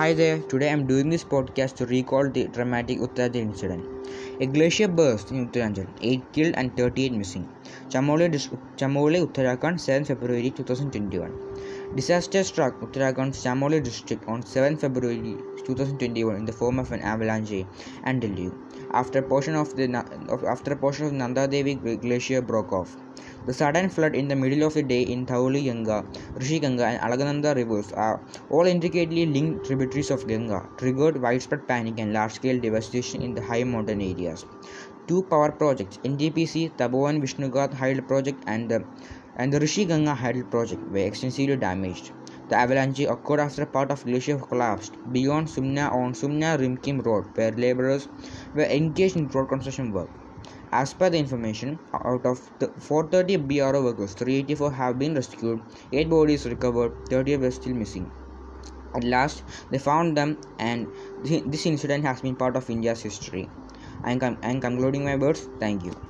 Hi there, today I'm doing this podcast to recall the dramatic Uttaranchal incident. A glacier burst in Uttaranchal, 8 killed and 38 missing. Chamoli, Chamoli Uttarakhand, 7 February 2021. Disaster struck Uttarakhand's Chamoli district on 7 February 2021 in the form of an avalanche and deluge. After a portion of the after a portion of Nanda Devi glacier broke off. The sudden flood in the middle of the day in Dhauli Ganga, Rishi Ganga, and Alaknanda rivers are all intricately linked tributaries of Ganga, triggered widespread panic and large scale devastation in the high mountain areas. Two power projects, NTPC Tapovan Vishnugad Hydel project and the, and the Rishi Ganga Hydel project, were extensively damaged. The avalanche occurred after part of glacier collapsed beyond Sumna on Sumna Rimkim Road, where laborers were engaged in road construction work. As per the information, out of the 430 BRO workers, 384 have been rescued, 8 bodies recovered, 30 were still missing. At last, they found them, and this incident has been part of India's history. I am, I am concluding my words. Thank you.